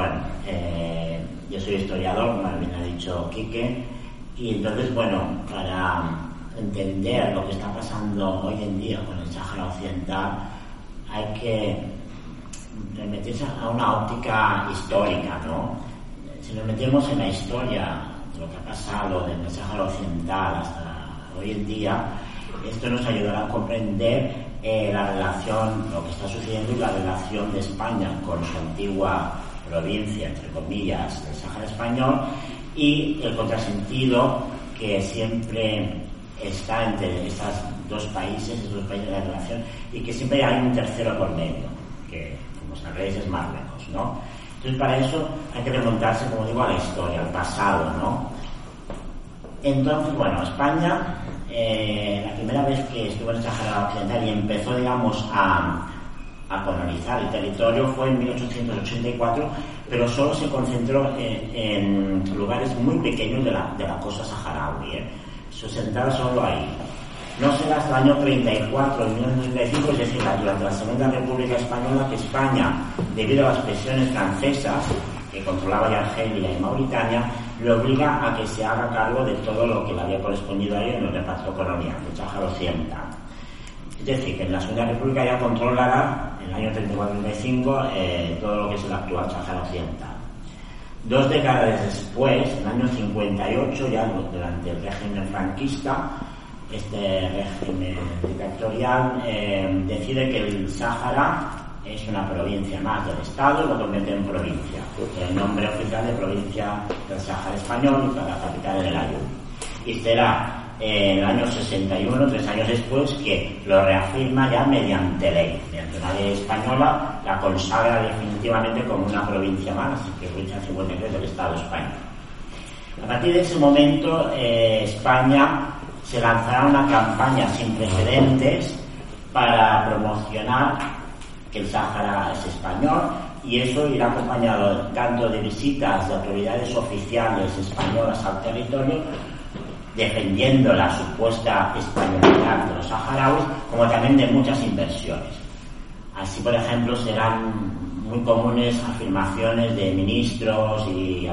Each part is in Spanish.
Bueno, eh, yo soy historiador, como bien ha dicho Quique, y entonces, bueno, para entender lo que está pasando hoy en día con el Sáhara Occidental, hay que remitirse a una óptica histórica, ¿no? Si nos metemos en la historia de lo que ha pasado desde el Sáhara Occidental hasta hoy en día, esto nos ayudará a comprender eh, la relación, lo que está sucediendo y la relación de España con su antigua provincia, entre comillas, del Sáhara español y el contrasentido que siempre está entre estos dos países, esos dos países de la relación, y que siempre hay un tercero por medio, que como sabréis es Marruecos, ¿no? Entonces para eso hay que remontarse, como digo, a la historia, al pasado, ¿no? Entonces, bueno, España, eh, la primera vez que estuvo en el Sáhara Occidental y empezó, digamos, a, a colonizar el territorio fue en 1884, pero solo se concentró en, lugares muy pequeños de la, de la costa saharaui. ¿eh? Su sentada solo ahí. No será hasta el año 34, 1935, es decir, durante la Segunda República Española, que España, debido a las presiones francesas, que controlaba ya Argelia y Mauritania, le obliga a que se haga cargo de todo lo que le había correspondido a él en el reparto colonial, el Sáhara Occidental. Es decir, que en la Segunda República ya controlará, en el año 34-35, eh, todo lo que es el actual Sahara Occidental. Dos décadas después, en el año 58, ya durante el régimen franquista, este régimen dictatorial eh, decide que el Sáhara es una provincia más del Estado y lo convierte en provincia. El nombre oficial de provincia del Sáhara español y para la capital del Ayun. Y será en el año 61, tres años después, que lo reafirma ya mediante ley. Mediante una ley española la consagra definitivamente como una provincia más, que es provincia 53 del Estado español. A partir de ese momento, eh, España se lanzará una campaña sin precedentes para promocionar que el Sáhara es español y eso irá acompañado tanto de visitas de autoridades oficiales españolas al territorio defendiendo la supuesta españolidad de los saharauis, como también de muchas inversiones. Así, por ejemplo, serán muy comunes afirmaciones de ministros y,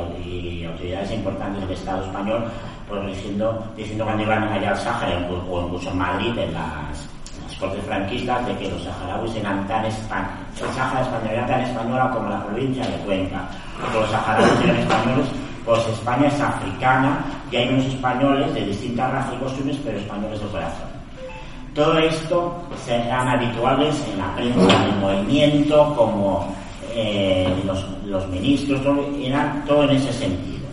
autoridades importantes del Estado español pues, diciendo, diciendo cuando iban allá al Sáhara o incluso en Madrid, en las, cortes franquistas, de que los saharauis eran tan españoles, el Sáhara español era tan española como la provincia de Cuenca, los saharauis eran españoles pues España es africana y hay unos españoles de distintas razas y costumbres, pero españoles de corazón. Todo esto serán habituales en la prensa del movimiento, como eh, los, ministros, todo, todo en ese sentido.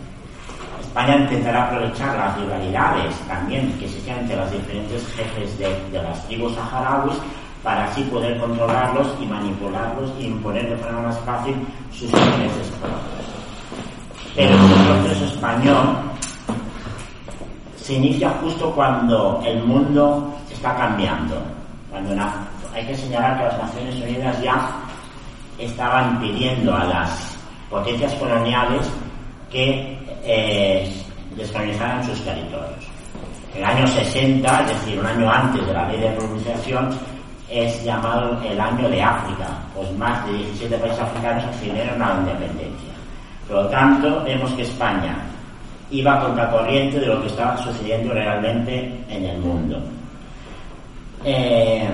España intentará aprovechar las rivalidades también que existían entre los diferentes jefes de, las tribus saharauis para así poder controlarlos y manipularlos y imponer de forma más fácil sus intereses propios. Pero el proceso español se inicia justo cuando el mundo está cambiando. Cuando hay que señalar que las Naciones Unidas ya estaban pidiendo a las potencias coloniales que eh, descolonizaran sus territorios. El año 60, es decir, un año antes de la ley de pronunciación, es llamado el año de África, pues más de 17 países africanos accedieron a la independencia. Por lo tanto, vemos que España iba contra corriente de lo que estaba sucediendo realmente en el mundo. Eh,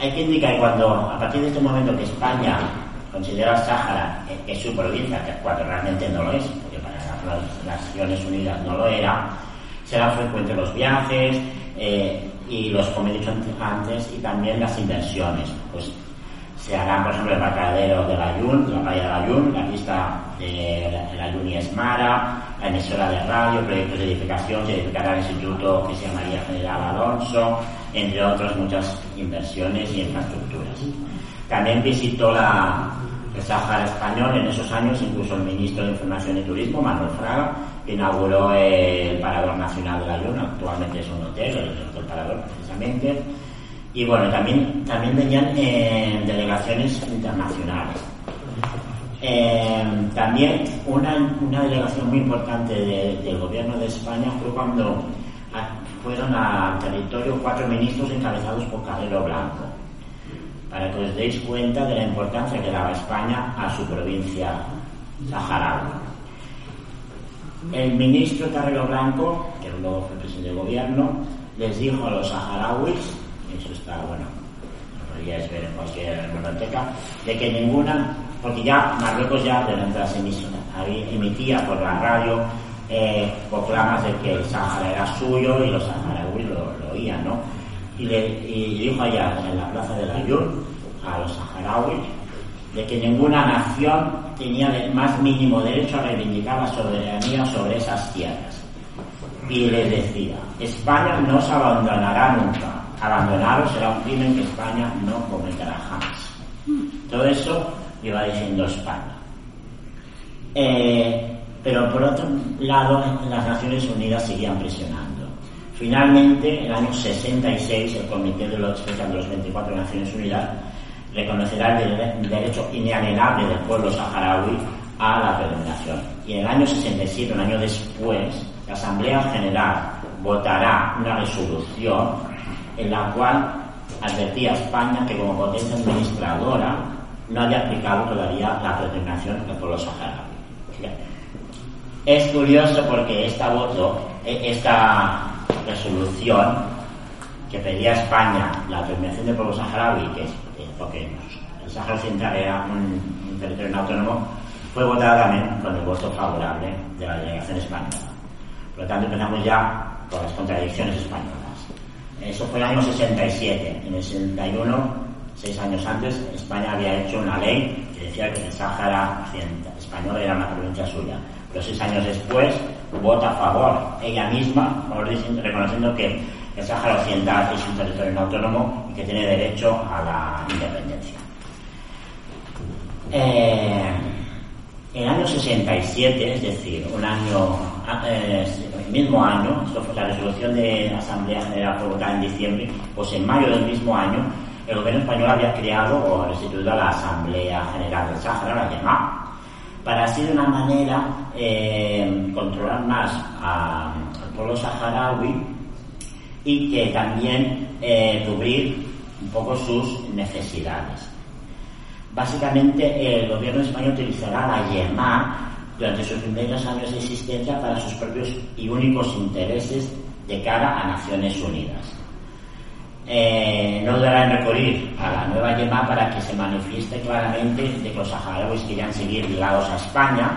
hay que indicar que cuando, a partir de este momento que España considera el Sáhara que es su provincia, cuando realmente no lo es, porque para las Naciones Unidas no lo era, serán frecuentes los viajes eh, y los, como he dicho antes, y también las inversiones. Pues se harán, por ejemplo, el embarcadero de la Yun, la playa de la Yun, la pista de la Yun y Esmara, la emisora de radio, proyectos de edificación, se edificará el instituto que se llamaría General Alonso, entre otras muchas inversiones y infraestructuras. También visitó la, el Sáhara español. En esos años, incluso el ministro de Información y Turismo, Manuel Fraga, inauguró el Parador Nacional de la Luna, actualmente es un hotel, el Hotel Parador precisamente. Y bueno, también, también venían eh, delegaciones internacionales. Eh, también una, una, delegación muy importante del gobierno de España fue cuando fueron al territorio cuatro ministros encabezados por Carrero Blanco, para que os deis cuenta de la importancia que daba España a su provincia saharaui. El ministro Carrero Blanco, que luego fue presidente del gobierno, les dijo a los saharauis, está bueno, lo podríais ver en cualquier biblioteca, de que ninguna porque ya Marruecos ya durante las emisiones emitía por la radio eh, proclamas de que el Sahara era suyo y los saharauis lo, oían, ¿no? Y, le, dijo allá en la plaza de la Yur a los saharauis de que ninguna nación tenía más mínimo derecho a reivindicar la soberanía sobre esas tierras. Y les decía, España no se abandonará nunca. Abandonaros será un crimen que España no cometerá jamás. Todo eso iba diciendo España. Eh, pero por otro lado, las Naciones Unidas seguían presionando. Finalmente, en el año 66, el Comité de los, de los 24 Naciones Unidas reconocerá el, derecho inalienable del pueblo saharaui a la predominación. Y en el año 67, un año después, la Asamblea General votará una resolución en la cual advertía a España que como potencia administradora no haya aplicado todavía la predeterminación del pueblo saharaui. Es curioso porque esta voto, e, esta resolución que pedía a España la determinación del pueblo saharaui, que es porque el Sahara Occidental era un, territorio autónomo, fue votada también con el voto favorable de la delegación española. Por lo tanto, empezamos ya con las contradicciones españolas. Eso fue el año 67. En el 61 seis años antes, España había hecho una ley que decía que el Sáhara español era una provincia suya. Pero seis años después vota a favor ella misma, reconociendo que el Sáhara Occidental es un territorio autónomo y que tiene derecho a la independencia. Eh, el año 67, es decir, un año, eh, mismo año, esto fue la resolución de Asamblea General fue votada en diciembre, pues en mayo del mismo año el gobierno español había creado o instituido la Asamblea General del Sáhara, la llamada, para así de una manera eh, controlar más al pueblo saharaui y que también eh, cubrir un poco sus necesidades. Básicamente el gobierno español utilizará la YEMA durante sus primeros años de existencia para sus propios y únicos intereses de cara a Naciones Unidas eh, no en recurrir a la nueva YEMA para que se manifieste claramente de que los saharauis querían seguir ligados a España,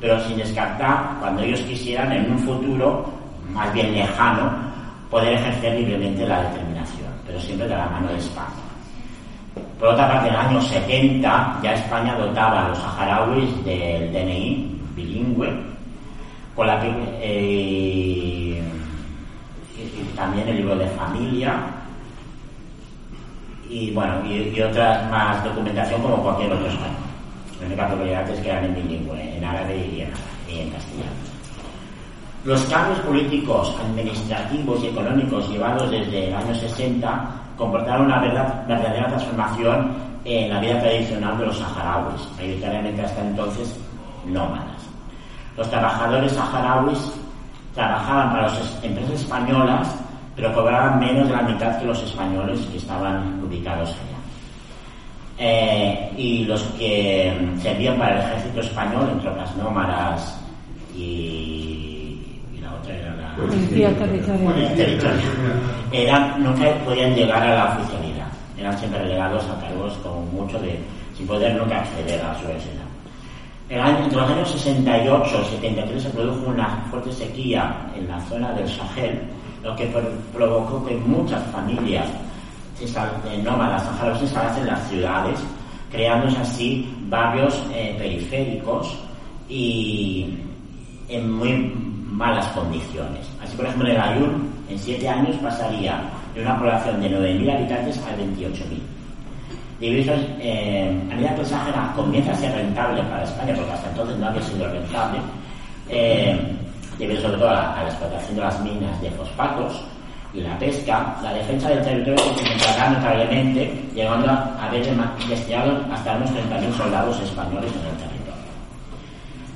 pero sin descartar, cuando ellos quisieran, en un futuro más bien lejano, poder ejercer libremente la determinación, pero siempre de la mano de España. Por otra parte, en el año 70 ya España dotaba a los saharauis del DNI bilingüe, con la que, eh, y también el libro de familia, y bueno, y, otra más documentación como cualquier otro español. La única peculiaridad es que eran en bilingüe, en árabe y en, castellano. Los cambios políticos, administrativos y económicos llevados desde el año 60 comportaron una verdadera transformación en la vida tradicional de los saharauis, mayoritariamente hasta entonces nómadas. Los trabajadores saharauis trabajaban para las empresas españolas pero cobraban menos de la mitad que los españoles que estaban ubicados allá. Eh, y los que servían para el ejército español, entre otras nómadas y, y la otra era la policía territorial, eran, nunca podían llegar a la oficialidad, eran siempre relegados a cargos como mucho de, sin poder nunca acceder a su escena. Entre los años 68 y 73 se produjo una fuerte sequía en la zona del Sahel lo que provocó que muchas familias nómadas saharauis se instalasen en las ciudades, creándose así barrios eh, periféricos y en muy malas condiciones. Así, por ejemplo, el Ayur en siete años pasaría de una población de 9.000 habitantes a 28.000. divisas, eh, a medida que el Sáhara comienza a ser rentable para España, porque hasta entonces no había sido rentable, eh, debido sobre todo a, la explotación de las minas de fosfatos y la pesca, la defensa del territorio se concentrará notablemente, llegando a haber destinado hasta unos 30.000 soldados españoles en el territorio.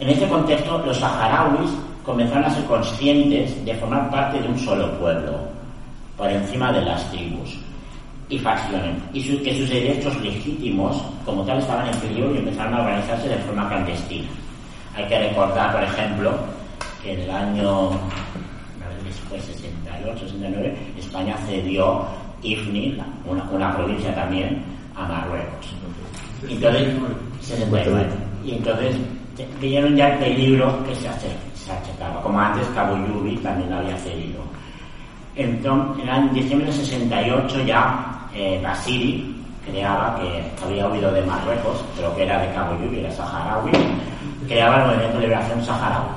En este contexto, los saharauis comenzaron a ser conscientes de formar parte de un solo pueblo, por encima de las tribus y facciones, y que sus derechos legítimos como tal estaban en peligro y empezaron a organizarse de forma clandestina. Hay que recordar, por ejemplo, que en el año después 68, 69, España cedió Ifni, una, una provincia también, a Marruecos. Entonces, 69. Y entonces vieron ya el peligro que se, achacaba. Como antes Cabo Yubi también había cedido. Entonces, en diciembre de 68 ya eh, Basiri creaba, que había huido de Marruecos, pero que era de Cabo Yubi, era saharaui, creaba el movimiento de liberación saharaui.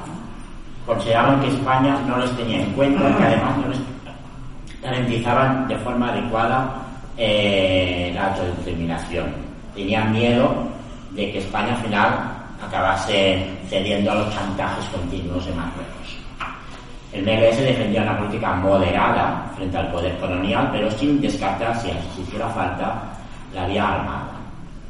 Consideraban que España no los tenía en cuenta, que además no les garantizaban de forma adecuada eh, la autodeterminación. Tenían miedo de que España al final acabase cediendo a los chantajes continuos de Marruecos. El MLS defendía una política moderada frente al poder colonial, pero sin descartar, si hiciera falta, la vía armada.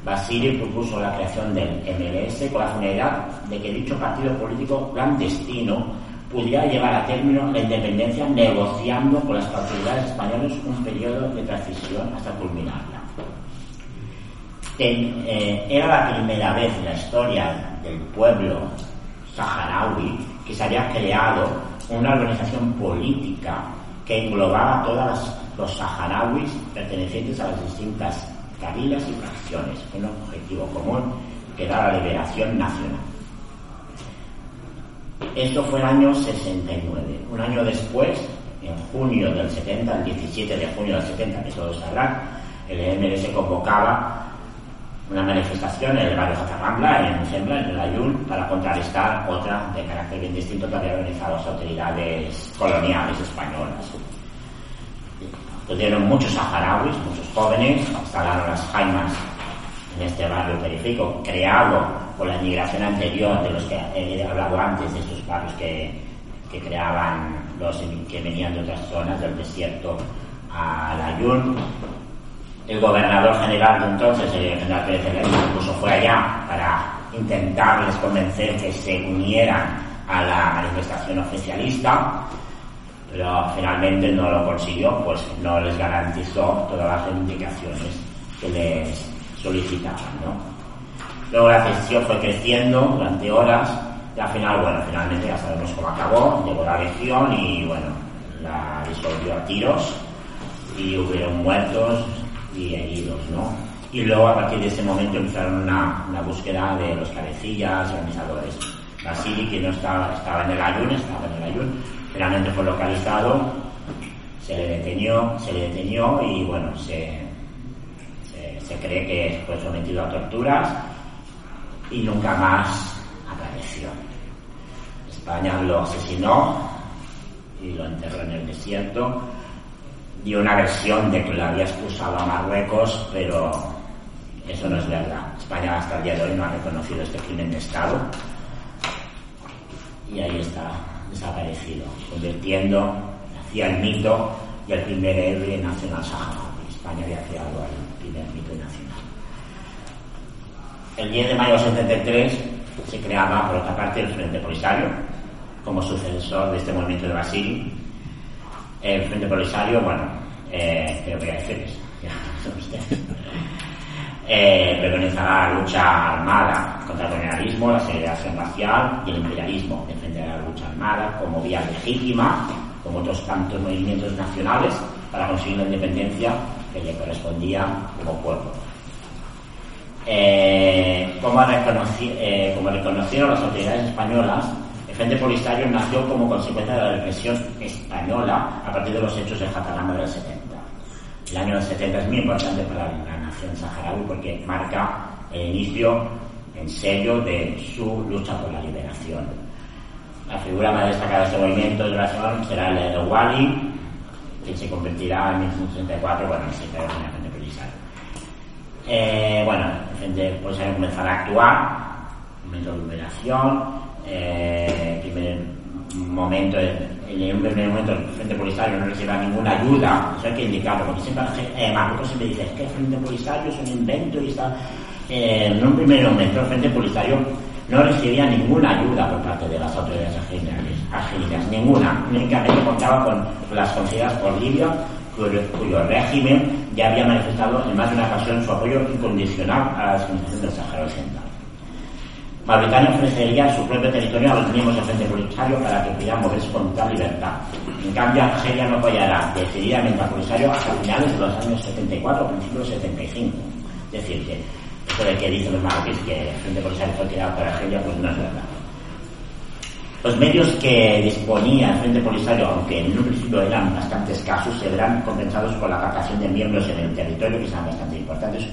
Basile propuso la creación del MLS con la finalidad de que dicho partido político clandestino pudiera llevar a término la independencia negociando con las autoridades españolas un periodo de transición hasta culminarla. Eh, era la primera vez en la historia del pueblo saharaui que se había creado una organización política que englobaba a todos los saharauis pertenecientes a las distintas cabilas y fracciones, con un objetivo común que era la liberación nacional. Esto fue el año 69. Un año después, en junio del 70, el 17 de junio del 70, que todos sabrán, el MLS convocaba una manifestación en el barrio Jacarrambla, en Sembla, en el Ayun, para contrarrestar otra de carácter bien distinto que habían organizado las autoridades coloniales españolas. Tuvieron muchos saharauis, muchos jóvenes, instalaron las jaimas en este barrio periférico, creado por la inmigración anterior de los que he hablado antes, de estos barrios que, que creaban los que venían de otras zonas del desierto al Ayun, el gobernador general de entonces, el general Pérez incluso fue allá para intentarles convencer que se unieran a la manifestación oficialista, pero finalmente no lo consiguió, pues no les garantizó todas las reivindicaciones que les solicitaban. ¿no? Luego la decisión fue creciendo durante horas y al final, bueno, finalmente ya sabemos cómo acabó, llegó la legión y bueno, la disolvió a tiros y hubieron muertos, y heridos, ¿no? Y luego a partir de ese momento empezaron una, una búsqueda de los cabecillas, organizadores. Basili, que no estaba, estaba en el ayun, estaba en el ayun, finalmente fue localizado, se le detenió, se le detenió y bueno, se, se, cree que fue sometido a torturas y nunca más apareció. España lo asesinó y lo enterró en el desierto dio una versión de que lo había expulsado a Marruecos, pero eso no es verdad. España hasta el día de hoy no ha reconocido este crimen de Estado y ahí está desaparecido, convirtiendo hacia el mito del primer héroe nacional saharaui. España había creado el primer mito nacional. El 10 de mayo de 73 se creaba, por otra parte, el Frente Polisario como sucesor de este movimiento de Basili el Frente Polisario, bueno, eh, creo que hay decirles, ya son ustedes. Eh, preconizará la lucha armada contra el colonialismo, la segregación racial y el imperialismo. Defenderá la lucha armada como vía legítima, como otros tantos movimientos nacionales, para conseguir la independencia que le correspondía como pueblo. Eh, como, eh, como reconocieron las autoridades españolas, el Frente Polisario nació como consecuencia de la represión española a partir de los hechos de Jacaranda del 70. El año 70 es muy importante para la nación saharaui porque marca el inicio en serio de su lucha por la liberación. La figura más destacada de este movimiento de liberación será el de Wali, que se convertirá en 1964 bueno, en el Frente Polisario. Eh, bueno, el Frente Polisario comenzará a actuar, momento de liberación, eh, primer momento, en un primer momento el Frente Polisario no recibe ninguna ayuda, eso hay que indicarlo, porque siempre eh, Marruecos siempre dice, es que el Frente Polisario es un invento y está... Eh, en un primer momento el Frente Polisario no recibía ninguna ayuda por parte de las autoridades argelinas, ninguna, únicamente contaba con las concedidas por Libia, cuyo, régimen ya había manifestado en más de una ocasión su apoyo incondicional a la descolonización del Sahara Occidental. Mauritania ofrecería su propio territorio a los miembros del Frente Polisario para que pudieran moverse con total libertad. En cambio, Argelia no apoyará decididamente al Polisario hasta finales de los años 74 o principios de 75. Es decir, que esto de que dicen los marroquíes que el Frente Polisario fue creado por Argelia, pues no es verdad. Los medios que disponía el Frente Polisario, aunque en un principio eran bastante escasos, se verán compensados por la captación de miembros en el territorio, que son bastante importantes,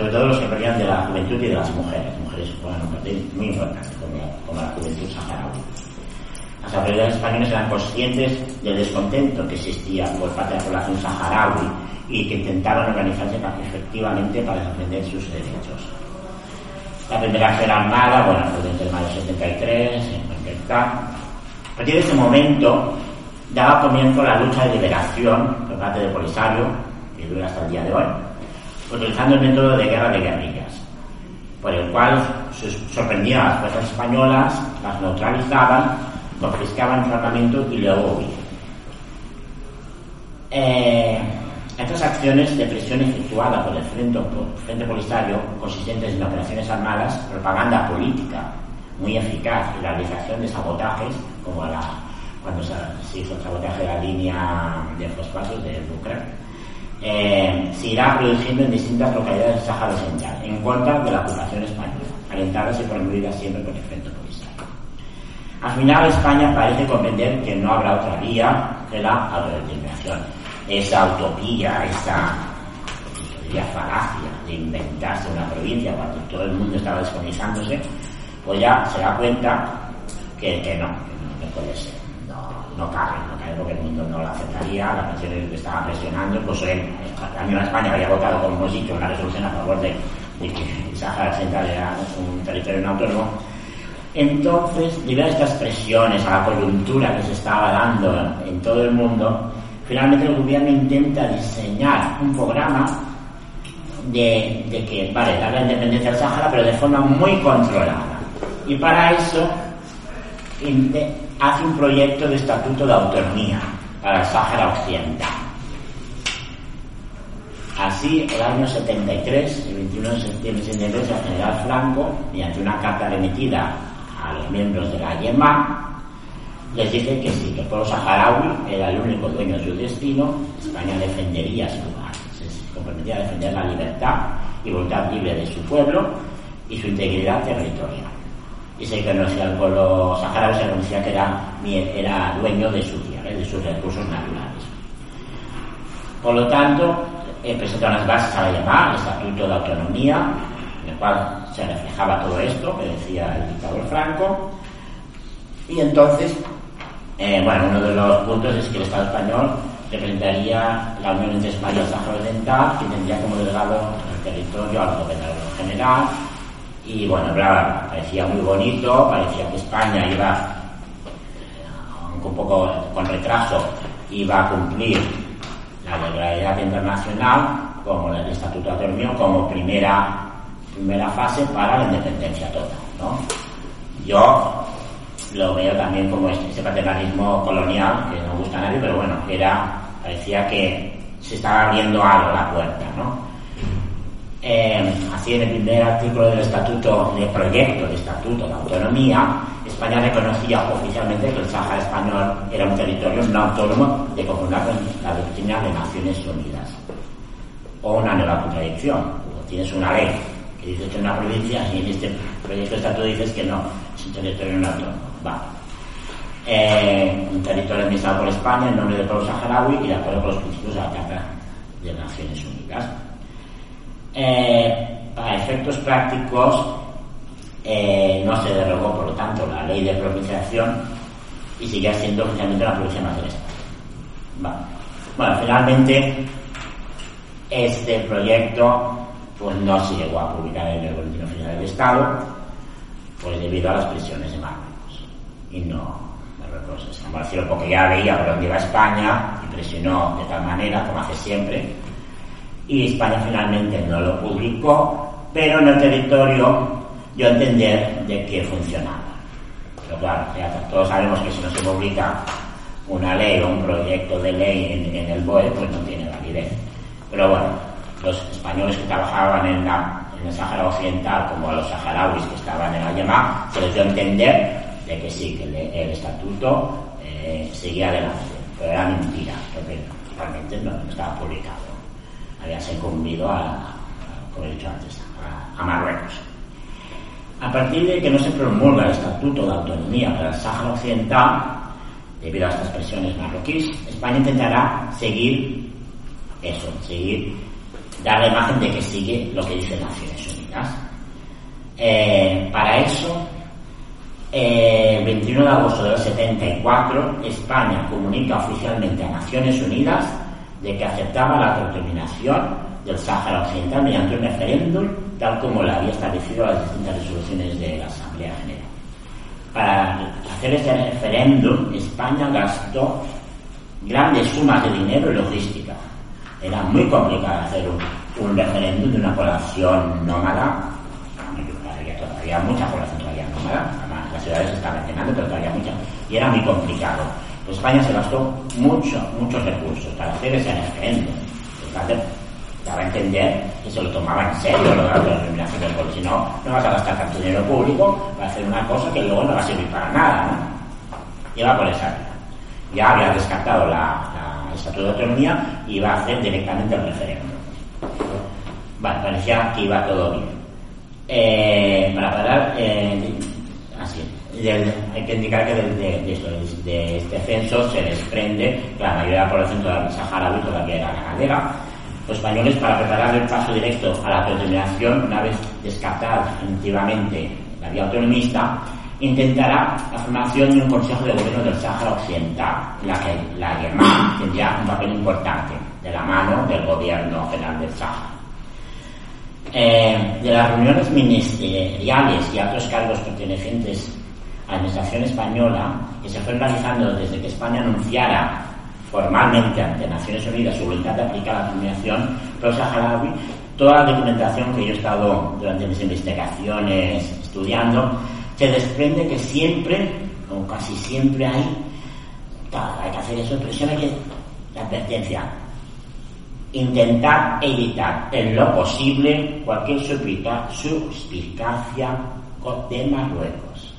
sobre todo los que provenían de la juventud y de las mujeres. Las mujeres juegan un papel muy importante, como, la juventud saharaui. Las autoridades españolas eran conscientes del descontento que existía por parte de la población saharaui y que intentaron organizarse efectivamente para defender sus derechos. La primera acción armada, bueno, fue desde el mayo 73, a partir de ese momento daba comienzo la lucha de liberación por parte del Polisario, que dura hasta el día de hoy, utilizando el método de guerra de guerrillas, por el cual sorprendían a las fuerzas españolas, las neutralizaban, confiscaban su armamento y luego huían. Eh, estas acciones de presión efectuada por el Frente, Polisario, consistentes en operaciones armadas, propaganda política muy eficaz y la realización de sabotajes, como la, cuando se, hizo el sabotaje de la línea de fosfatos de Lucra, eh, se irá produciendo en distintas localidades del Sáhara Occidental, en contra de la ocupación española, alentadas y promovidas siempre el Frente Polisario. Al final, España parece comprender que no habrá otra vía que la autodeterminación. Esa utopía, esa falacia de inventarse una provincia cuando todo el mundo estaba descolonizándose, pues ya se da cuenta que, que no, que no, puede ser. No, cabe, no cabe porque el mundo no lo aceptaría, la presión que estaba presionando, pues él, también España había votado, como hemos dicho, una resolución a favor de, que Sáhara Central era un territorio no autónomo. Entonces, debido a estas presiones, a la coyuntura que se estaba dando en todo el mundo, finalmente el gobierno intenta diseñar un programa de, de que, vale, dar la independencia al Sáhara, pero de forma muy controlada y para eso hace un proyecto de estatuto de autonomía para el Sáhara Occidental. Así, el año 73, el 21 de septiembre de el general Franco, mediante una carta remitida a los miembros de la YEMA, les dice que sí, que el pueblo saharaui era el único dueño de su destino, España defendería su lugar, se comprometía a defender la libertad y voluntad libre de su pueblo y su integridad territorial y se conocía al pueblo saharaui, se conocía que era, era dueño de sus tierras, de sus recursos naturales. Por lo tanto, eh, presentó unas bases a la llamada, el Estatuto de Autonomía, en el cual se reflejaba todo esto que decía el dictador Franco, y entonces, eh, bueno, uno de los puntos es que el Estado español representaría la unión entre España y el Sáhara Occidental, que tendría como delegado el territorio al gobernador general, y bueno, claro, parecía muy bonito, parecía que España iba, aunque un poco con retraso, iba a cumplir la legalidad internacional como el Estatuto de Autonomía como primera, primera fase para la independencia total. ¿no? Yo lo veo también como este, ese paternalismo colonial, que no gusta a nadie, pero bueno, era, parecía que se estaba abriendo algo la puerta, ¿no? Eh, así en el primer artículo del estatuto, del proyecto de estatuto de autonomía, España reconocía oficialmente que el Sáhara español era un territorio no autónomo de conformidad con la doctrina de Naciones Unidas. O una nueva contradicción. Tienes una ley que dice que es una provincia y en este proyecto de estatuto dices que no, es un territorio no autónomo. Va. Eh, un territorio administrado por España en nombre del pueblo saharaui y de acuerdo con los principios de la Carta de Naciones Unidas. Eh, para efectos prácticos, eh, no se derogó, por lo tanto, la ley de provinciación y sigue siendo oficialmente la más del Estado. Bueno, finalmente, este proyecto pues no se llegó a publicar en el Boletín Oficial del Estado, pues debido a las presiones de Marruecos. Y no, Marruecos se porque ya veía por dónde iba España y presionó de tal manera, como hace siempre, y España finalmente no lo publicó, pero en el territorio a entender de que funcionaba. Pero claro, todos sabemos que si no se publica una ley o un proyecto de ley en, el BOE, pues no tiene validez. Pero bueno, los españoles que trabajaban en, el Sáhara Occidental, como a los saharauis que estaban en la Yemá, se les dio a entender de que sí, que el, estatuto eh, seguía adelante. Pero era mentira, porque realmente no, estaba publicado. Había sucumbido a, como he dicho antes, a, Marruecos. A partir de que no se promulga el Estatuto de Autonomía para el Sáhara Occidental, debido a estas presiones marroquíes, España intentará seguir eso, seguir, dar la imagen de que sigue lo que dice Naciones Unidas. Eh, para eso, eh, el 21 de agosto del 74, España comunica oficialmente a Naciones Unidas de que aceptaba la autodeterminación del Sáhara Occidental mediante un referéndum, tal como lo había establecido las distintas resoluciones de la Asamblea General para hacer este referéndum, España gastó grandes sumas de dinero y logística. Era muy complicado hacer un, referéndum de una población nómada. Había todavía mucha población todavía nómada. Además, las ciudades estaban llenando, pero todavía mucha. Y era muy complicado. Pues España se gastó mucho, muchos recursos para hacer ese referéndum daba a entender que se lo tomaba en serio lo de la determinación del pueblo. Si no, no vas a gastar tanto dinero público para hacer una cosa que luego no va a servir para nada. ¿no? Iba por esa vía. Ya había descartado la, la de Autonomía y iba a hacer directamente el referéndum. Vale, parecía que iba todo bien. Eh, para parar, eh, hay que indicar que de, esto, de, este censo se desprende que la mayoría de la población saharaui todavía era ganadera los españoles, para preparar el paso directo a la autodeterminación, una vez descartada definitivamente la vía autonomista, intentará la formación de un Consejo de Gobierno del Sáhara Occidental, en la que la Alemania tendría un papel importante de la mano del Gobierno General del Sáhara. Eh, de las reuniones ministeriales y altos cargos pertenecientes la Administración española, que se fueron realizando desde que España anunciara formalmente ante Naciones Unidas su voluntad de aplicar la terminación pro saharaui, toda la documentación que yo he estado durante mis investigaciones estudiando, se desprende que siempre, o casi siempre hay, hay que hacer eso, pero siempre hay que, la advertencia, intentar evitar en lo posible cualquier suspicacia de Marruecos.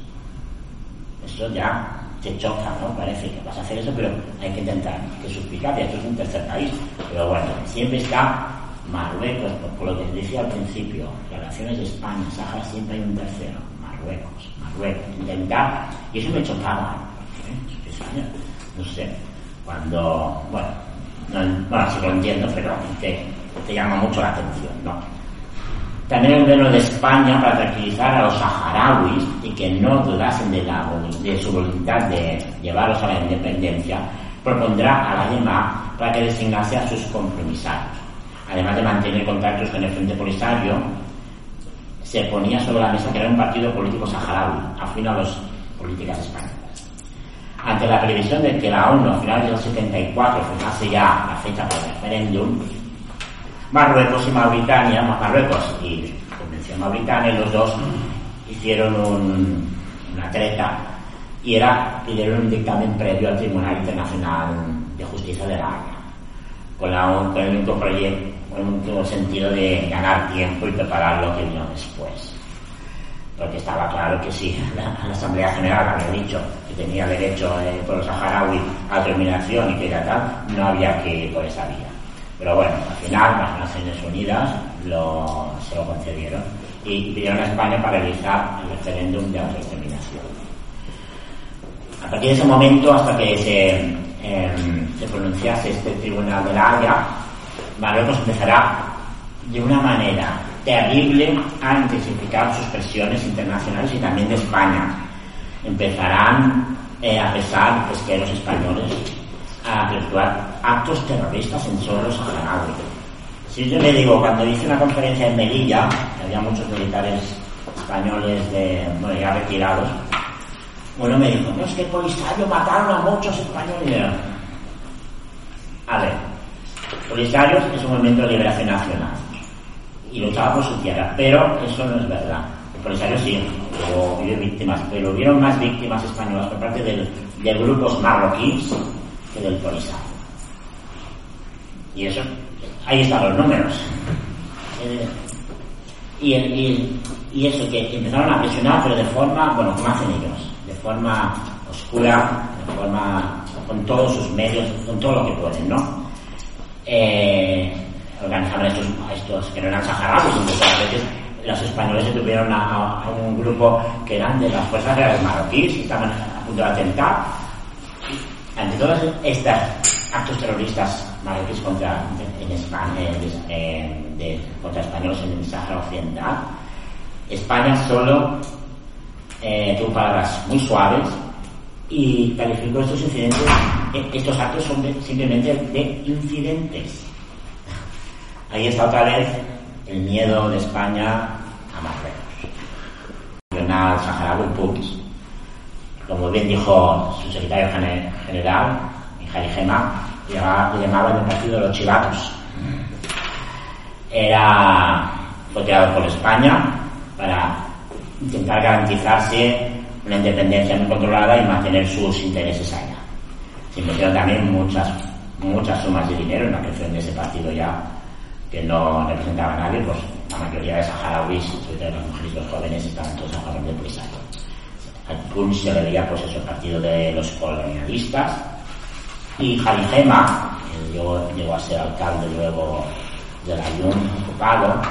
Eso ya te choca, ¿no? Parece que vas a hacer eso, pero hay que intentar que suspicacia, esto es un tercer país. Pero bueno, siempre está Marruecos, por, lo que decía al principio, relaciones de España, Sahara, siempre hay un tercero, Marruecos, Marruecos, intentar, y eso me chocaba, ¿eh? no sé, cuando, bueno, no, bueno, sí lo entiendo, pero te, te llama mucho la atención, ¿no? También el gobierno de España, para tranquilizar a los saharauis y que no dudasen de, la, de su voluntad de llevarlos a la independencia, propondrá a la YEMA para que designase a sus compromisarios. Además de mantener contactos con el Frente Polisario, se ponía sobre la mesa era un partido político saharaui, afín a las políticas españolas. Ante la previsión de que la ONU a finales del 74 fijase ya la fecha para el referéndum, Marruecos y Mauritania, Marruecos y Convención Mauritania, los dos hicieron una treta y era pidieron un dictamen previo al Tribunal Internacional de Justicia de la Haya, con, el único proyecto, con el único sentido de ganar tiempo y preparar lo que vino después. Porque estaba claro que si la, Asamblea General había dicho que tenía derecho eh, por los saharauis a terminación y que era tal, no había que ir por esa vía. Pero bueno, al final las Naciones Unidas se lo concedieron y pidieron a España para realizar el referéndum de autodeterminación. A partir de ese momento, hasta que se, se pronunciase este tribunal de la Haya, Marruecos empezará de una manera terrible a intensificar sus presiones internacionales y también de España. Empezarán eh, a pesar pues, que los españoles a efectuar actos terroristas en suelo saharaui. Si yo le digo, cuando hice una conferencia en Melilla, había muchos militares españoles de, bueno, ya retirados, uno me dijo, no, es que Polisario mataron a muchos españoles. A ver, Polisario es un movimiento de liberación nacional y luchaba por su tierra, pero eso no es verdad. El Polisario sí, hubo, víctimas, pero hubieron más víctimas españolas por parte de grupos marroquíes que del Polisario. Y eso, ahí están los números. Eh, y, y, eso, que empezaron a presionar, pero de forma, bueno, como hacen ellos, de forma oscura, de forma, con todos sus medios, con todo lo que pueden, ¿no? Eh, organizaron estos, estos que no eran a veces los españoles se tuvieron a, un grupo que eran de las fuerzas reales marroquíes, que estaban a punto de atentar. Ante todos estos actos terroristas marroquíes contra, en España, de, contra españoles en el Sáhara Occidental, España solo eh, tuvo palabras muy suaves y calificó estos incidentes, eh, estos actos son simplemente de incidentes. Ahí está otra vez el miedo de España a Marruecos. Regional saharaui como bien dijo su secretario general, Mijari Gema, le llamaban el partido de los chivatos. Era voteado por España para intentar garantizarse una independencia muy controlada y mantener sus intereses allá. Se invirtieron también muchas, muchas sumas de dinero en la creación de ese partido ya que no representaba a nadie, pues la mayoría de saharauis, sobre las mujeres y los jóvenes, estaban todos a favor del Polisario. PUN se le veía pues eso, el partido de los colonialistas, y Jalijema, que llegó, a ser alcalde luego de la Ayun ocupado,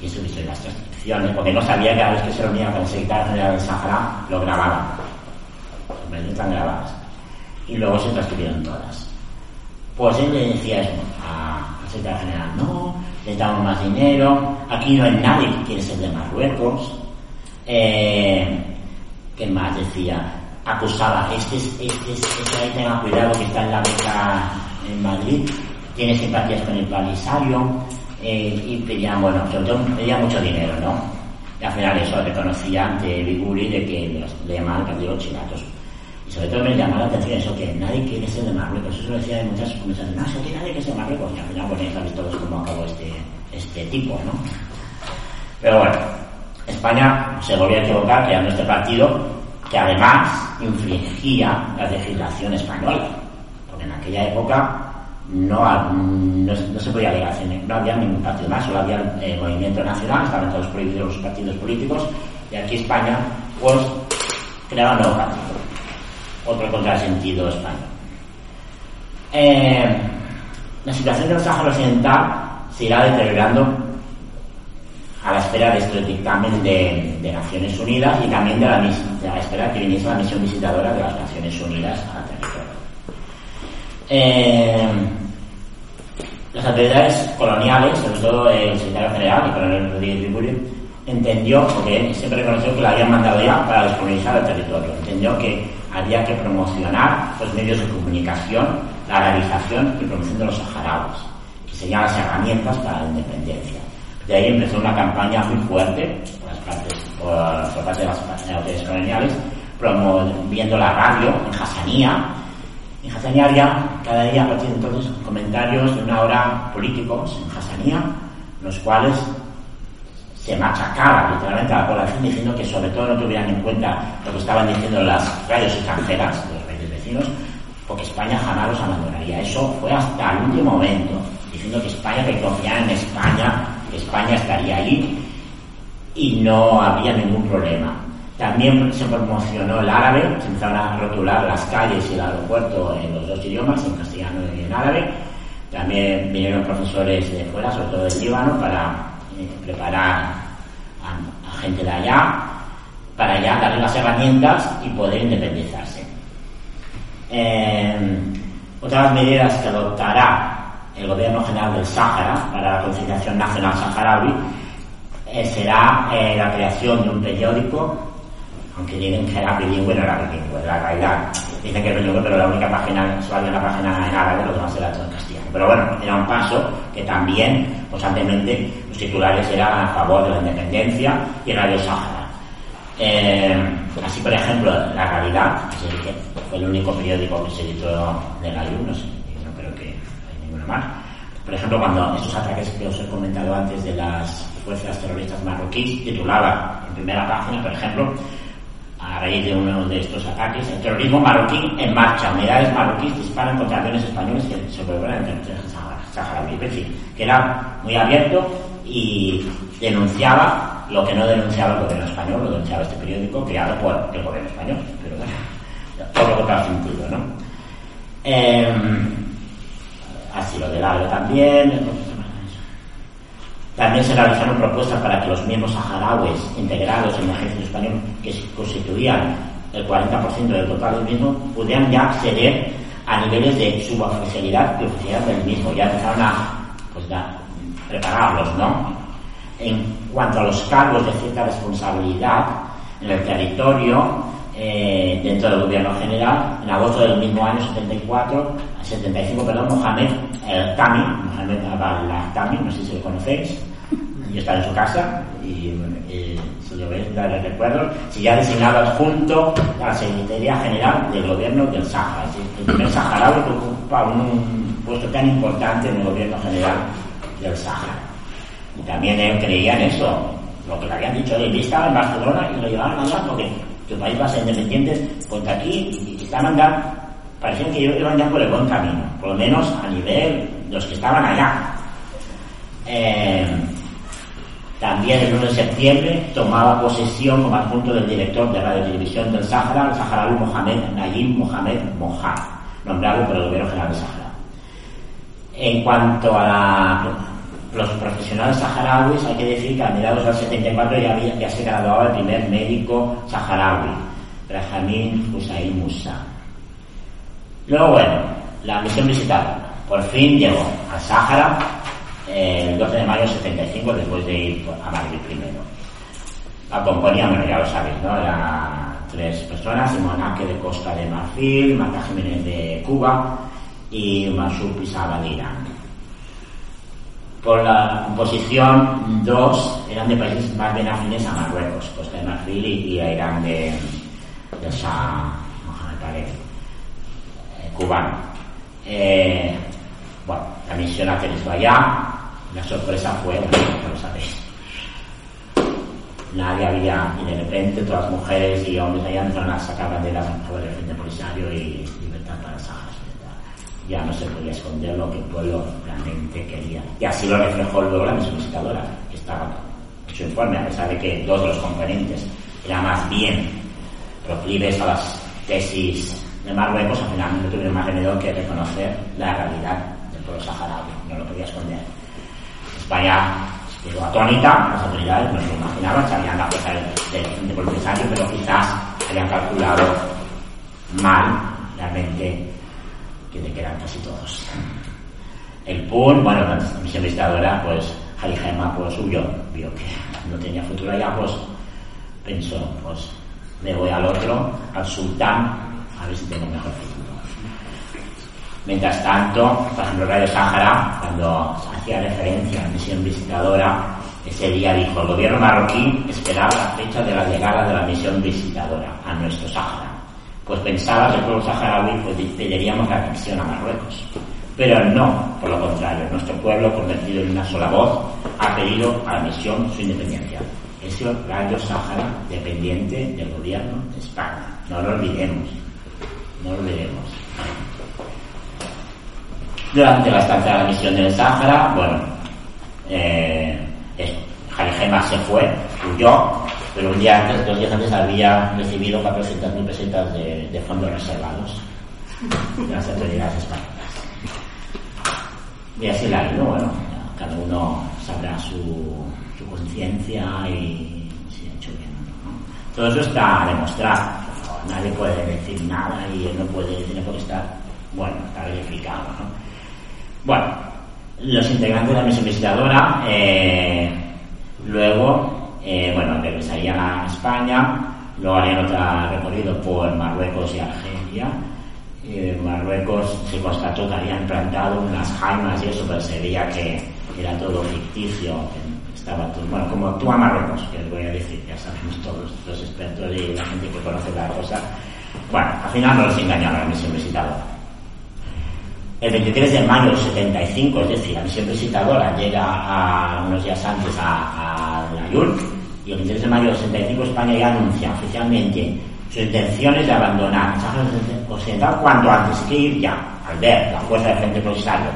y eso hizo las transcripciones, porque no sabía que a veces que se reunía con el secretario general del Sahara, lo grababan. Las están grabadas. Y luego se transcribieron todas. Pues él le decía eso al secretario general, no, damos más dinero, aquí no hay nadie que quiere ser de Marruecos. Eh, ¿Qué más decía? acusaba, este es, este es, este ahí tenga cuidado que está en la beca en Madrid, tiene simpatías con el Palisario, eh, y pedía, bueno, sobre todo pedía mucho dinero, ¿no? Y al final eso reconocía ante Biguri de que le llamaban el partido chilatos. Y sobre todo me llamaba la atención eso, que nadie quiere ser de Marruecos. Eso lo decía en muchas conversaciones, no, que nadie quiere ser de Marruecos. Y al final, bueno, ya sabéis todos cómo acabó este, este tipo, ¿no? Pero bueno, España se volvió a equivocar creando este partido que además infringía la legislación española, porque en aquella época no, se podía llegar no había ningún partido más, solo había el movimiento nacional, estaban todos prohibidos los partidos políticos, y aquí España, pues, creaba un nuevo partido, otro contrasentido español. Eh, la situación del Sáhara Occidental se irá deteriorando a la espera de este dictamen de, Naciones Unidas y también de la, de la espera que viniese la misión visitadora de las Naciones Unidas al territorio. Eh, las autoridades coloniales, sobre todo el secretario general, el coronel Rodríguez Viburio, entendió, porque siempre reconoció que la habían mandado ya para descolonizar el territorio, entendió que había que promocionar los medios de comunicación, la realización y promoción de los saharauis, que serían las herramientas para la independencia. De ahí empezó una campaña muy fuerte por, parte de las autoridades coloniales, promoviendo la radio en Hassanía. En Hassanía cada día a partir de entonces comentarios de una hora políticos en Hassanía, los cuales se machacaba literalmente a la población diciendo que sobre todo no tuvieran en cuenta lo que estaban diciendo las radios extranjeras, los países vecinos, porque España jamás los abandonaría. Eso fue hasta el último momento, diciendo que España, que confiaban en España, España estaría allí y no había ningún problema. También se promocionó el árabe, se empezaron a rotular las calles y el aeropuerto en los dos idiomas, en castellano y en árabe. También vinieron profesores de fuera, sobre todo del Líbano, para eh, preparar a, gente de allá, para ya darle las herramientas y poder independizarse. Eh, otras medidas que adoptará el gobierno general del Sáhara para la conciliación nacional saharaui eh, será eh, la creación de un periódico aunque dicen que era bilingüe, no era bilingüe, la realidad. Dicen que es bilingüe, pero la única página, había una página en árabe, lo demás era todo en castellano. Pero bueno, era un paso que también, constantemente, los titulares eran a favor de la independencia y Radio Sahara. Eh, así, por ejemplo, La Realidad, que fue el único periódico que se editó de la no sé, no que hay ninguno más. Por ejemplo, cuando esos ataques que os he comentado antes de las fuerzas terroristas marroquíes titulaba en primera página, por ejemplo, a raíz de uno de estos ataques, el terrorismo marroquí en marcha. Unidades marroquíes disparan contra aviones españoles que se vuelven en saharaui. Es decir, que era muy abierto y denunciaba lo que no denunciaba el gobierno español, lo denunciaba este periódico creado por el gobierno español. Pero bueno, todo lo contrario sentido, ¿no? Eh, también, también se realizaron propuestas para que los miembros saharauis integrados en el ejército español, que constituían el 40% del total del mismo, pudieran ya acceder a niveles de suboficialidad y oficialidad del mismo. Ya empezaron a pues, prepararlos, ¿no? En cuanto a los cargos de cierta responsabilidad en el territorio, eh, dentro del gobierno general, en agosto del mismo año 74, 75, perdón, Mohamed el Tami, Mohamed al Tami, no sé si lo conocéis, y está en su casa, y, si lo veis, darle recuerdo, se ya designado adjunto a la Secretaría General del Gobierno del Sáhara, el primer saharaui que ocupa un, puesto tan importante en el Gobierno General del Sáhara. Y también él creía en eso, lo que le habían dicho, él estaba en Barcelona y lo llevaban allá porque tu país va a ser independiente, ponte aquí estaban ya, parecían que iban ya por el buen camino, por lo menos a nivel de los que estaban allá. Eh, también el 1 de septiembre tomaba posesión como adjunto del director de Radio Televisión del Sáhara, el saharaui Mohamed Nayib Mohamed Mohad, nombrado por el gobierno general del Sáhara. En cuanto a los profesionales saharauis, hay que decir que a mediados del 74 ya, había, ya se graduaba el primer médico saharaui, Benjamin Hussein Musa. Luego, bueno, la misión visitada. Por fin llegó al Sáhara el 12 de mayo del 75, después de ir a Madrid primero. La compañía, bueno, ya lo sabéis, ¿no? Eran tres personas, Simón de Costa de Marfil, Marta Jiménez de Cuba y Masud Pisaba de Irán por la composición, dos eran de países más bien afines a Marruecos, Costa de Marfil y, a Irán de, de Shah Mohamed eh, cubano. Eh, bueno, la misión aterrizó allá, la sorpresa fue, bueno, lo sabéis, nadie había, y de repente todas las mujeres y hombres allá entraron a sacar banderas a favor del Frente Polisario y ya no se podía esconder lo que el pueblo realmente quería. Y así lo reflejó luego la visitadora, que estaba hecho informe, a pesar de que dos de los componentes eran más bien proclives a las tesis de Marruecos, al final no tuvieron más remedio que reconocer la realidad del pueblo saharaui, no lo podía esconder. España quedó atónita, las autoridades no se lo imaginaban, sabían la fuerza del, del, del pero quizás habían calculado mal realmente que te quedan casi todos. El PUN, bueno, la misión visitadora, pues Jaime pues suyo, vio que no tenía futuro allá, pues pensó, pues me voy al otro, al sultán, a ver si tengo mejor futuro. Mientras tanto, por ejemplo, Radio Sáhara, cuando hacía referencia a la misión visitadora, ese día dijo, el gobierno marroquí esperaba la fecha de la llegada de la misión visitadora a nuestro Sáhara pues pensaba que el pueblo saharaui pues pediríamos la anexión a Marruecos. Pero no, por lo contrario, nuestro pueblo, convertido en una sola voz, ha pedido a la misión su independencia. Es el Radio Sahara dependiente del gobierno de España. No lo olvidemos. No lo olvidemos. Durante la estancia de la misión del Sáhara, bueno, eh, se fue, huyó, pero un día antes, dos días antes, había recibido 400.000 pesetas de, de, fondos reservados de las autoridades españolas. Y así la ido, bueno, cada uno sabrá su, conciencia y si ha hecho bien o no. Todo eso está demostrado. Nadie puede decir nada y él no puede, tiene por estar, bueno, está verificado, ¿no? Bueno, los integrantes de la misión visitadora, eh, luego eh, bueno, regresarían a España, Luego harían otro recorrido por Marruecos y Argelia. en Marruecos se constató que habían plantado unas jaimas y eso, pero se veía que era todo ficticio. Estaba todo, bueno, como actúa Marruecos, que les voy a decir, ya sabemos todos los expertos y la gente que conoce la cosa. Bueno, al final no les engañaron a la misión visitadora. El 23 de mayo del 75, es decir, la misión visitadora llega a unos días antes a, a la YUR y el 23 de mayo del 65 España ya anuncia oficialmente sus intenciones de abandonar el Occidental cuanto antes, que ir ya, al ver la fuerza del Frente Polisario,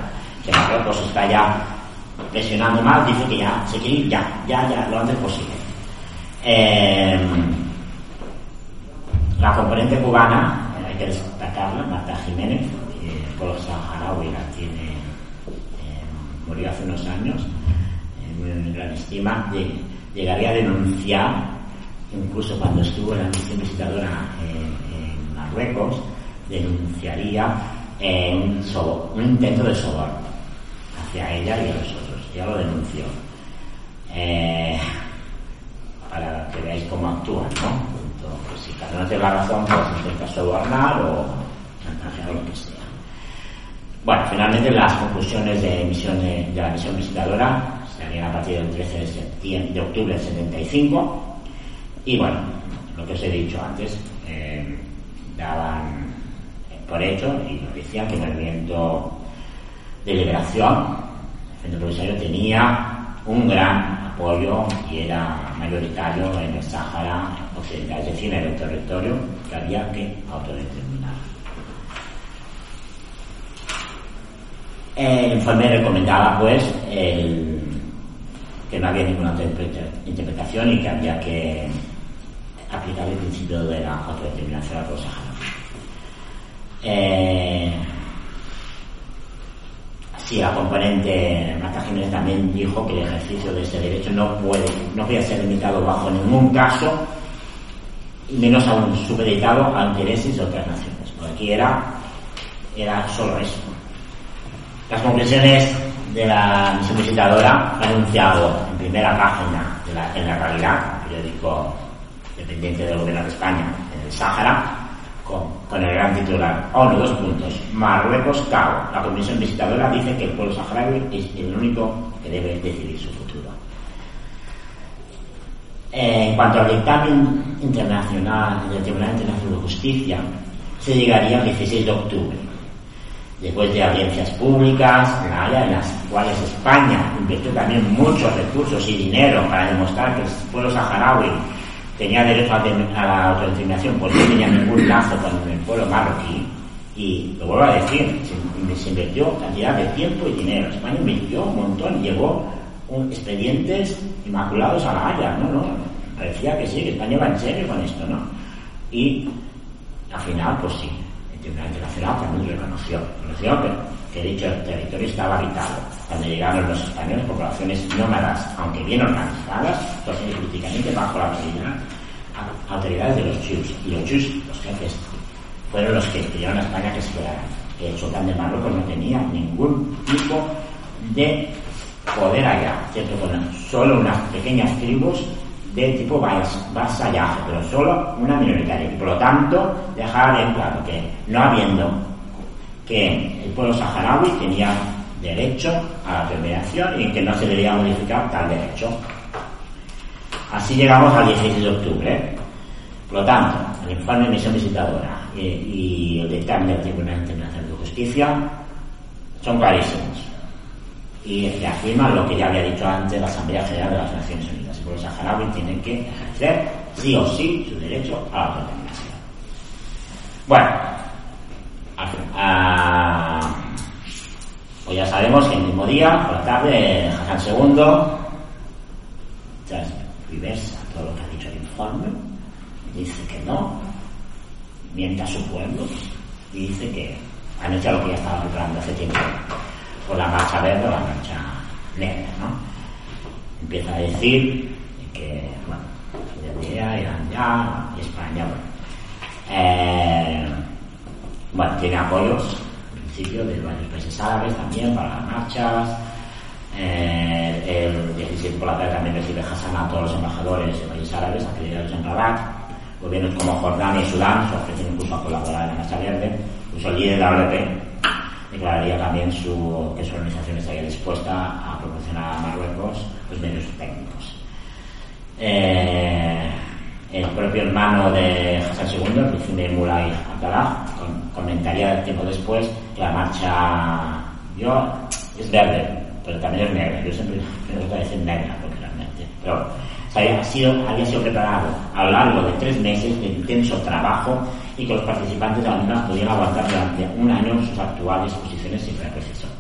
que Marruecos está ya presionando más, dice que ya se quiere ir ya, ya, ya, lo antes posible. Eh, la componente cubana, hay que destacarla, Marta Jiménez, el pueblo saharaui la tiene, eh, murió hace unos años, en gran estima, de, llegaría a denunciar, incluso cuando estuvo en la misión visitadora en, Marruecos, denunciaría eh, un, intento de soborno hacia ella y a los otros. Ya lo denunció. Eh, para que veáis cómo actúan, ¿no? Pues si cada uno tiene la razón, pues intenta sobornar o chantajear o lo que sea. Bueno, finalmente las conclusiones de, misión de la misión visitadora a partir del 13 de, septiembre, de octubre del 75. Y bueno, lo que os he dicho antes, eh, daban por hecho y nos decían que el movimiento de liberación, el Centro Polisario, tenía un gran apoyo y era mayoritario en el Sáhara Occidental, es decir, en el territorio que había que autodeterminar. El informe recomendaba pues el que no había ninguna interpretación y que había que aplicar el principio de la autodeterminación a los eh, sí, la componente Marta Jiménez también dijo que el ejercicio de ese derecho no puede, no puede ser limitado bajo ningún caso, menos aún supeditado a intereses de otras naciones. Porque aquí era, era solo eso. Las conclusiones de la misión visitadora ha anunciado en primera página de la, en la realidad, periódico dependiente del gobierno de España, en el Sáhara, con, con, el gran titular, ONU, dos puntos, Marruecos, CAO. La comisión visitadora dice que el pueblo saharaui es el único que debe decidir su futuro. Eh, en cuanto al dictamen internacional del Tribunal Internacional de Justicia, se llegaría el 16 de octubre después de audiencias públicas, en las cuales España invirtió también muchos recursos y dinero para demostrar que el pueblo saharaui tenía derecho a, la autodeterminación porque no tenía ningún lazo con el pueblo marroquí. Y lo vuelvo a decir, se, invirtió cantidad de tiempo y dinero. España invirtió un montón, llevó un, expedientes inmaculados a la Haya, ¿no? ¿no? Parecía que sí, que España va en serio con esto, ¿no? Y al final, pues sí, Tribunal Internacional también reconoció, reconoció que, que, dicho territorio estaba habitado. Cuando llegaron los españoles, poblaciones nómadas, aunque bien organizadas, todos políticamente bajo la autoridad, autoridades de los Chus. Y los Chus, los jefes, fueron los que pidieron a España que se fuera. El sultán de Marruecos no tenía ningún tipo de poder allá, ¿cierto? Solo unas pequeñas tribus de tipo vasallaje, pero solo una minoritaria. Y por lo tanto, dejar en claro que no habiendo que el pueblo saharaui tenía derecho a la terminación y que no se debía modificar tal derecho. Así llegamos al 16 de octubre. Por lo tanto, el informe de misión visitadora y, y el dictamen del Tribunal Internacional de Justicia son clarísimos y reafirman lo que ya había dicho antes la Asamblea General de las Naciones Unidas. El pueblo saharaui tiene que ejercer sí o sí su derecho a la autodeterminación. Bueno, a, pues ya sabemos que el mismo día, por la tarde, Hassan II, tras diversa todo lo que ha dicho el informe, dice que no, miente a su pueblo y dice que han hecho lo que ya estaba preparando hace tiempo o la marcha verde o la marcha negra, ¿no? Empieza a decir que, bueno, Libia, Irán ya, España, bueno. Eh, bueno, tiene apoyos, en principio, de varios países árabes también para las marchas. Eh, el 17 por la tarde también recibe Hassan a todos los embajadores de países árabes, aquellos en Rabat, Gobiernos como Jordania y Sudán se ofrecen incluso a colaborar en la Masa Verde. Incluso el líder de la declararía también que su organización estaría dispuesta a proporcionar a Marruecos los medios técnicos. Eh, el propio hermano de Hassan II, el príncipe Mulay Abdallah, comentaría tiempo después que la marcha yo es verde, pero también es negra. Yo siempre me gusta decir negra, porque realmente. Pero había sido, había sido preparado a lo largo de tres meses de intenso trabajo y que los participantes de la misma podían aguantar durante un año sus actuales posiciones sin precisión.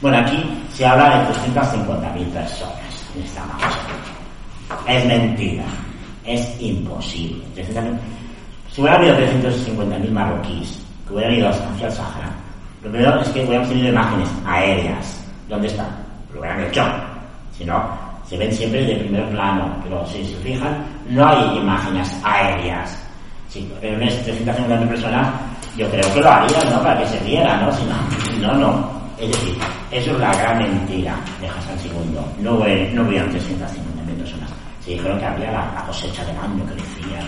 Bueno, aquí se habla de 350.000 personas en esta marcha. Es mentira, es imposible. Si hubieran habido 350.000 marroquíes que hubieran ido hacia el Sahara, lo primero es que hubiéramos tenido imágenes aéreas. ¿Dónde están? Lo hubieran hecho. Si no, se ven siempre de primer plano, pero si se fijan, no hay imágenes aéreas. Si reúnes 350 personas, yo creo que lo harían, ¿no? Para que se viera, ¿no? Si no, no, no. Es decir, eso es la gran mentira de Hassan II. No, no hubieron 350 personas. Se dijeron que había la, cosecha del año que decía,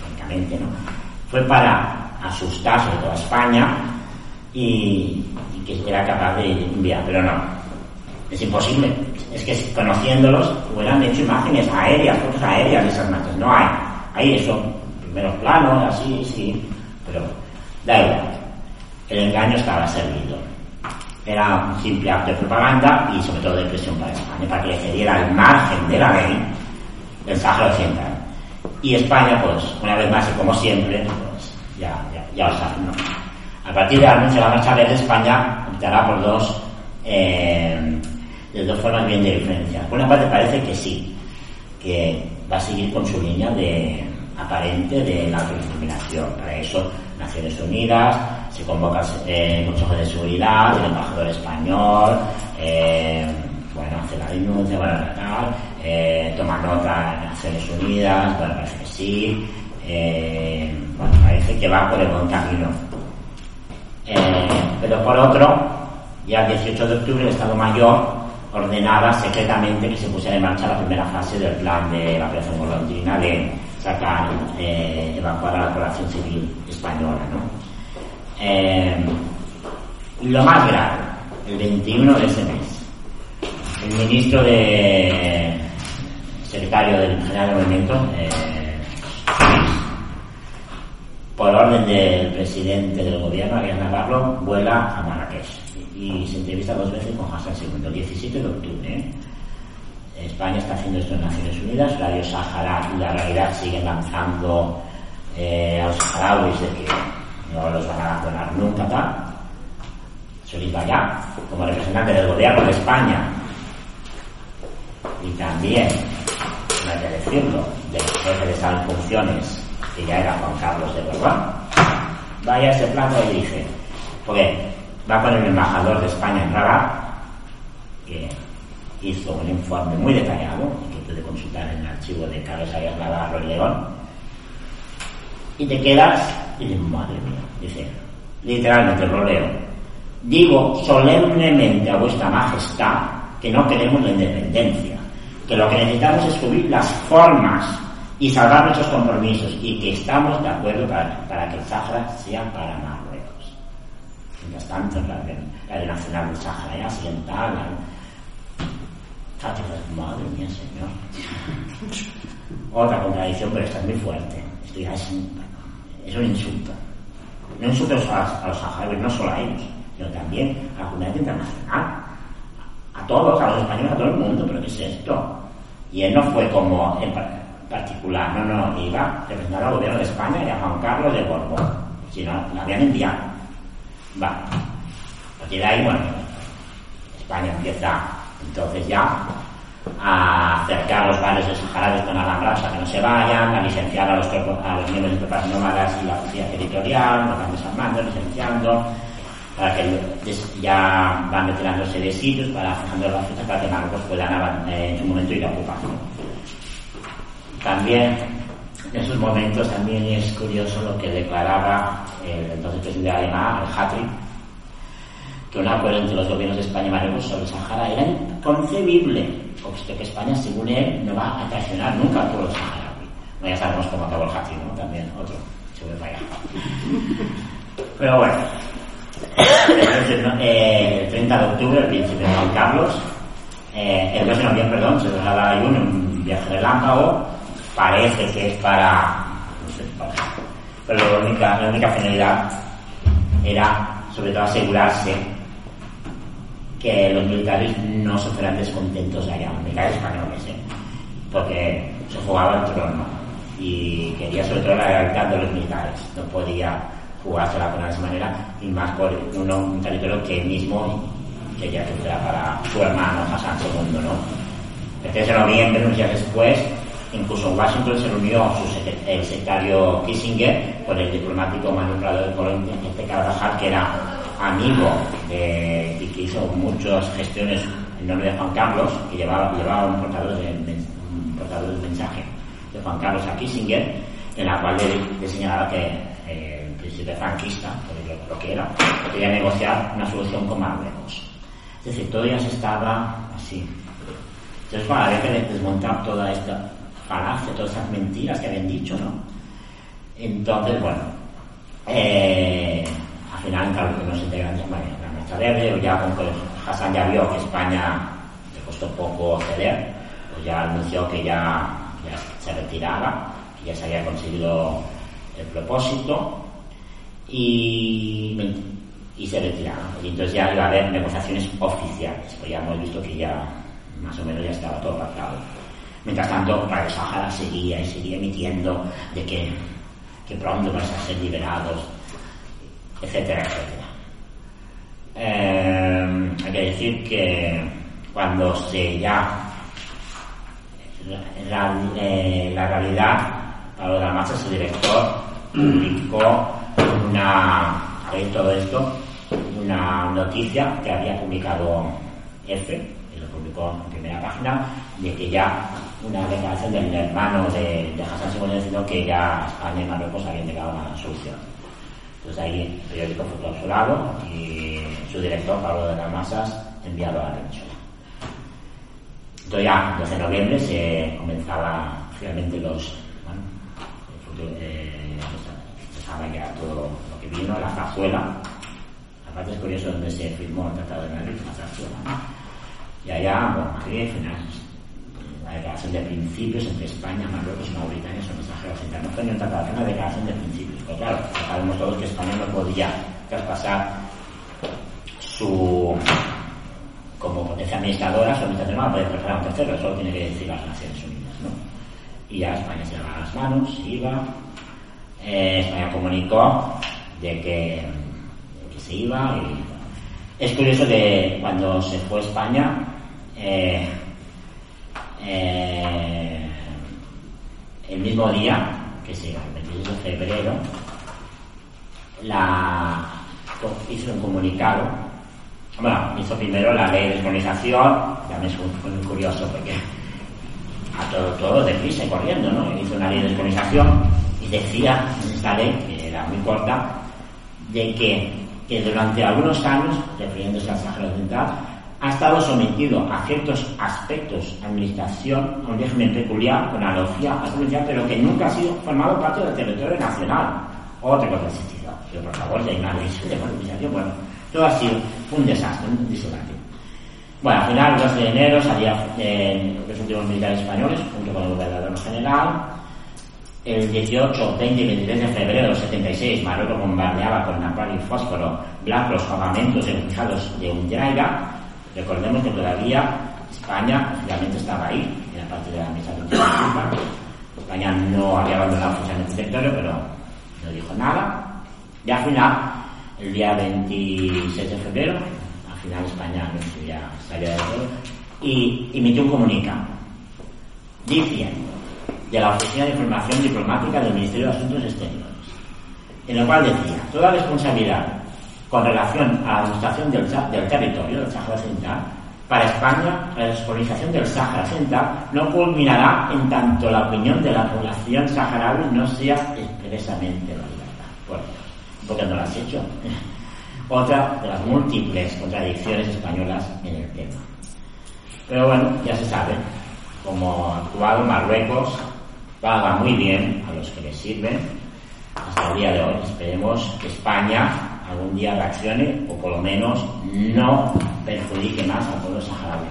prácticamente, ¿no? Fue para asustar sobre toda España y, que era capaz de enviar, pero no, es imposible. Es que conociéndolos hubieran hecho imágenes aéreas, fotos aéreas de esas marchas. No hay. Hay eso, primeros planos, así, sí, pero da igual. El engaño estaba servido. Era un simple acto de propaganda y sobre todo de presión para España, para que le cediera el margen de la ley del Sáhara Occidental. Y España, pues, una vez más y como siempre, pues ya, ya, ya lo saben, ¿no? A partir de anuncio de la marcha verde, España optará por dos, eh, de dos formas bien diferenciadas. Por una parte parece que sí, que va a seguir con su línea de aparente de la autodeterminación. Para eso, Naciones Unidas, se convoca eh, el Consejo de Seguridad, el embajador español, eh, bueno, hace la denuncia, bueno, tal, eh, toma nota de Naciones Unidas, bueno, parece que sí, eh, bueno, parece que va por el buen camino. Eh, pero por otro, ya el 18 de octubre el Estado Mayor ordenaba secretamente que se pusiera en marcha la primera fase del plan de la operación golondrina de sacar, eh, evacuar a la población civil española. Eh, lo más grave, el 21 de ese mes, el ministro de secretario del General de Movimiento, eh, por orden del presidente del gobierno, Arias Navarro, vuela a Marrakech y se entrevista dos veces con Hassan II, el 17 de octubre. ¿eh? España está haciendo esto en Naciones Unidas, Radio Sahara la realidad siguen lanzando eh, a los saharauis de que no los van a abandonar nunca, tal. Solís Bayá, como representante del gobierno de España, y también, no hay que decirlo, del jefe de en funciones que ya era Juan Carlos de Borbón, vaya ese plano y dice, porque va con el embajador de España en Rabat, que hizo un informe muy detallado, que puede consultar en el archivo de Carlos Ayas Navarro y León, y te quedas y dices, madre mía, dice, literalmente lo leo, digo solemnemente a vuestra majestad que no queremos la independencia, que lo que necesitamos es subir las formas y salvar nuestros compromisos y que estamos de acuerdo para, que el Sahara sea para Marruecos. Mientras tanto, la, la nacional del Sahara ya occidental, madre mía, señor. Otra contradicción, pero esta es muy fuerte. Esto ya es un, es un insulto. No insultos a, a los saharauis, no solo a ellos, sino también a la comunidad internacional. A todos, a los españoles, a todo el mundo, pero ¿qué es esto? Y él no fue como particular, no, no, iba representando al gobierno de España y a Juan Carlos de Borbón, sino la habían enviado. Va. A de ahí, bueno, España empieza entonces ya a acercar los barrios de Sahara con alambrados para que no se vayan, a licenciar a los, a los miembros de tropas nómadas y la policía territorial, los van desarmando, licenciando, para que ya van retirándose de sitios, para fijando las fechas para que Marruecos puedan eh, en su momento ir a ocupar. También, en esos momentos también es curioso lo que declaraba el entonces presidente alemán, el Hatri, que un acuerdo entre los gobiernos de España y Marruecos sobre Sahara era inconcebible, puesto que España, según él, no va a traicionar nunca al pueblo saharaui. ya sabemos cómo acabó el Hachi, ¿no? También otro, para allá. Pero bueno, el 30 de octubre, el príncipe Juan Carlos, eh, el 2 de noviembre, perdón, se traslada a Ayun en un viaje relámpago, parece que es no para, pero la única, la única finalidad era sobre todo asegurarse que los militares no se fueran descontentos allá, los militares españoles, ¿eh? porque se jugaba el trono y quería sobre todo la lealtad de los militares, no podía jugársela con esa manera y más por un territorio que él mismo quería que fuera para su hermano Hassan II, ¿no? El 3 de noviembre, unos días después, incluso Washington se reunió su el secretario Kissinger con el diplomático manipulado de Colombia, este Carvajal, que era amigo de, y que hizo muchas gestiones en nombre de Juan Carlos, que llevaba, llevaba un portador de, un portador de mensaje de Juan Carlos a Kissinger, en la cual le, señalaba que eh, el príncipe franquista, lo, lo que era, quería negociar una solución con Marruecos. Es decir, todo ya se estaba así. Entonces, bueno, que desmontar toda esta falacia, todas estas mentiras que habían dicho, ¿no? Entonces, bueno, eh, al final, claro, que los integrantes, bueno, la mesa verde, ya con que Hassan ya vio que España le costó poco ceder, pues ya anunció que ya, ya se retiraba, que ya se había conseguido el propósito y y se retiraron. Y entonces ya iba a haber negociaciones oficiales, pues ya hemos visto que ya más o menos ya estaba todo pactado. Mientras tanto, Radio Sahara seguía y seguía emitiendo de que, que pronto vais a ser liberados, etcétera, etcétera. Eh, hay que decir que cuando se ya la, eh, la realidad, Pablo Macha, su director, publicó una, todo esto, una noticia que había publicado F, y lo publicó en primera página, de que ya una declaración del hermano de, de Hassan II diciendo que ya España y Marruecos habían llegado a una solución. Entonces ahí el periódico fue clausurado y su director, Pablo de las Masas, enviado a la. Entonces ya, el 12 de noviembre, se comenzaba finalmente los, bueno, el futuro, eh, ya todo lo que vino, la cazuela, Aparte es curioso donde se firmó el Tratado de Madrid, la zarzuela. Y allá, bueno, aquí final, la declaración de principios entre España, Marruecos y Mauritania son mensajeros internos. No tratado, fue una declaración de principios. Pero claro, sabemos todos que España no podía traspasar su como potencia administradora, su administración no la puede preparar un tercero, eso lo tiene que decir las Naciones Unidas. Y ya España se lava las manos, iba, eh, España comunicó de que se iba. Y... Es curioso que cuando se fue a España, eh, eh, el mismo día, que se el 26 de febrero, la, hizo un comunicado. Bueno, hizo primero la ley de descolonización, también fue muy curioso porque a todo, todo deprisa y corriendo, ¿no? Hizo una ley de descolonización y decía en esta ley, que era muy corta, de que que durante algunos años, refiriéndose al Sáhara Occidental, ha estado sometido a ciertos aspectos administración, un régimen peculiar, con analogía provincial, pero que nunca ha sido formado parte del territorio nacional. Otra cosa existido. Pero por favor, ya hay una ley de colonización. Bueno, todo ha sido un desastre, un disonante. Bueno, al final, el 2 de enero salía eh, los últimos militares españoles, junto con el gobernador general, el 18, 20 y 23 de febrero del 76, Marruecos bombardeaba con napalm y fósforo blancos campamentos refugiados de Undraiga. Recordemos que todavía España oficialmente estaba ahí, en la parte de la de España no había abandonado oficialmente el territorio, pero no dijo nada. Y al final, el día 26 de febrero, al final España ya salía de todo, y emitió un comunicado diciendo de la Oficina de Información Diplomática del Ministerio de Asuntos Exteriores, en el cual decía, toda responsabilidad con relación a la administración del, del territorio del Sáhara Occidental, para España, la descolonización del Sáhara Occidental no culminará en tanto la opinión de la población saharaui no sea expresamente validada. Bueno, porque no lo has hecho. Otra de las múltiples contradicciones españolas en el tema. Pero bueno, ya se sabe cómo ha actuado Marruecos paga muy bien a los que les sirven hasta el día de hoy. Esperemos que España algún día reaccione o por lo menos no perjudique más al pueblo saharaui.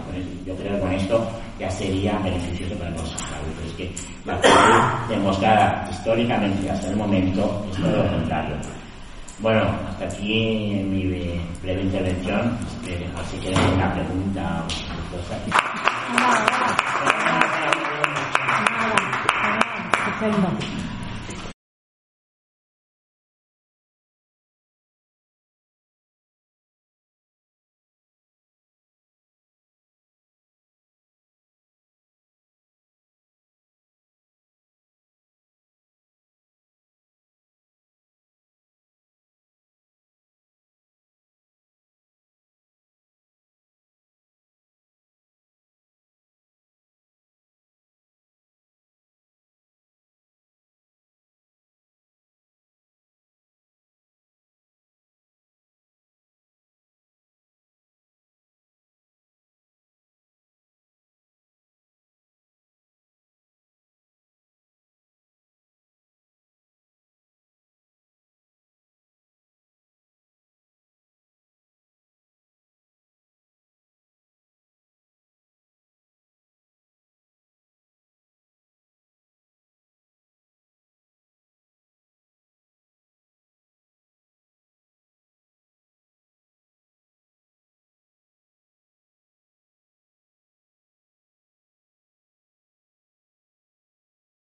Yo creo que con esto ya sería beneficioso para el pueblo saharaui. Pero es que la actitud demostrada históricamente hasta el momento es todo lo contrario. Bueno, hasta aquí mi breve intervención. Este, así que una pregunta o cosa.